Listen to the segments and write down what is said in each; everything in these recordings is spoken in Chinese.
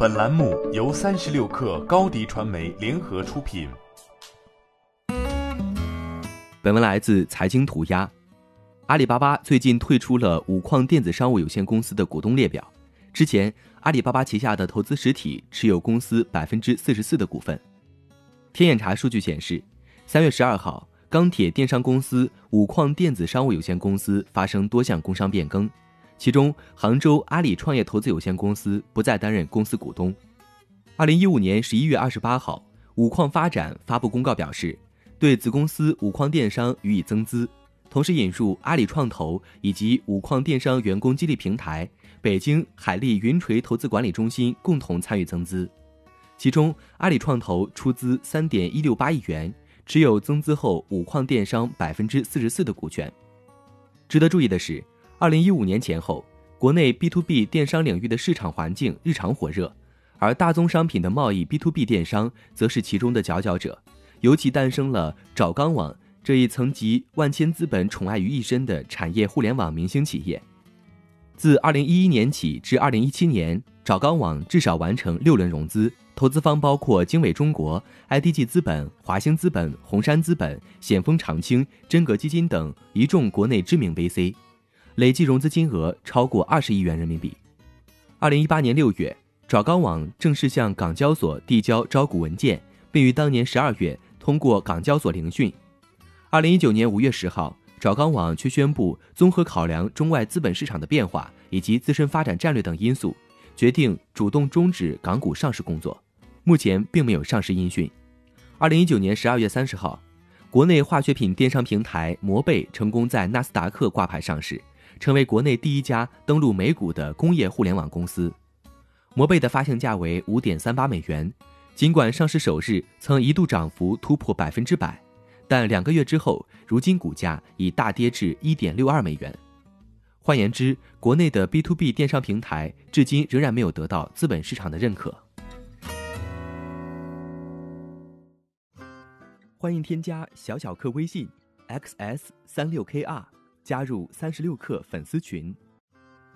本栏目由三十六氪高低传媒联合出品。本文来自财经涂鸦。阿里巴巴最近退出了五矿电子商务有限公司的股东列表。之前，阿里巴巴旗下的投资实体持有公司百分之四十四的股份。天眼查数据显示，三月十二号，钢铁电商公司五矿电子商务有限公司发生多项工商变更。其中，杭州阿里创业投资有限公司不再担任公司股东。二零一五年十一月二十八号，五矿发展发布公告表示，对子公司五矿电商予以增资，同时引入阿里创投以及五矿电商员工激励平台、北京海力云锤投资管理中心共同参与增资。其中，阿里创投出资三点一六八亿元，持有增资后五矿电商百分之四十四的股权。值得注意的是。二零一五年前后，国内 B to B 电商领域的市场环境日常火热，而大宗商品的贸易 B to B 电商则是其中的佼佼者，尤其诞生了找钢网这一层集万千资本宠爱于一身的产业互联网明星企业。自二零一一年起至二零一七年，找钢网至少完成六轮融资，投资方包括经纬中国、IDG 资本、华兴资本、红杉资本、险峰长青、真格基金等一众国内知名 VC。累计融资金额超过二十亿元人民币。二零一八年六月，找钢网正式向港交所递交招股文件，并于当年十二月通过港交所聆讯。二零一九年五月十号，找钢网却宣布，综合考量中外资本市场的变化以及自身发展战略等因素，决定主动终止港股上市工作。目前并没有上市音讯。二零一九年十二月三十号，国内化学品电商平台摩贝成功在纳斯达克挂牌上市。成为国内第一家登陆美股的工业互联网公司，摩贝的发行价为五点三八美元。尽管上市首日曾一度涨幅突破百分之百，但两个月之后，如今股价已大跌至一点六二美元。换言之，国内的 B to B 电商平台至今仍然没有得到资本市场的认可。欢迎添加小小客微信：xs 三六 kr。加入三十六氪粉丝群，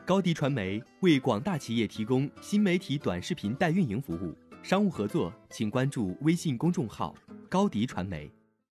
高迪传媒为广大企业提供新媒体短视频代运营服务，商务合作请关注微信公众号高迪传媒。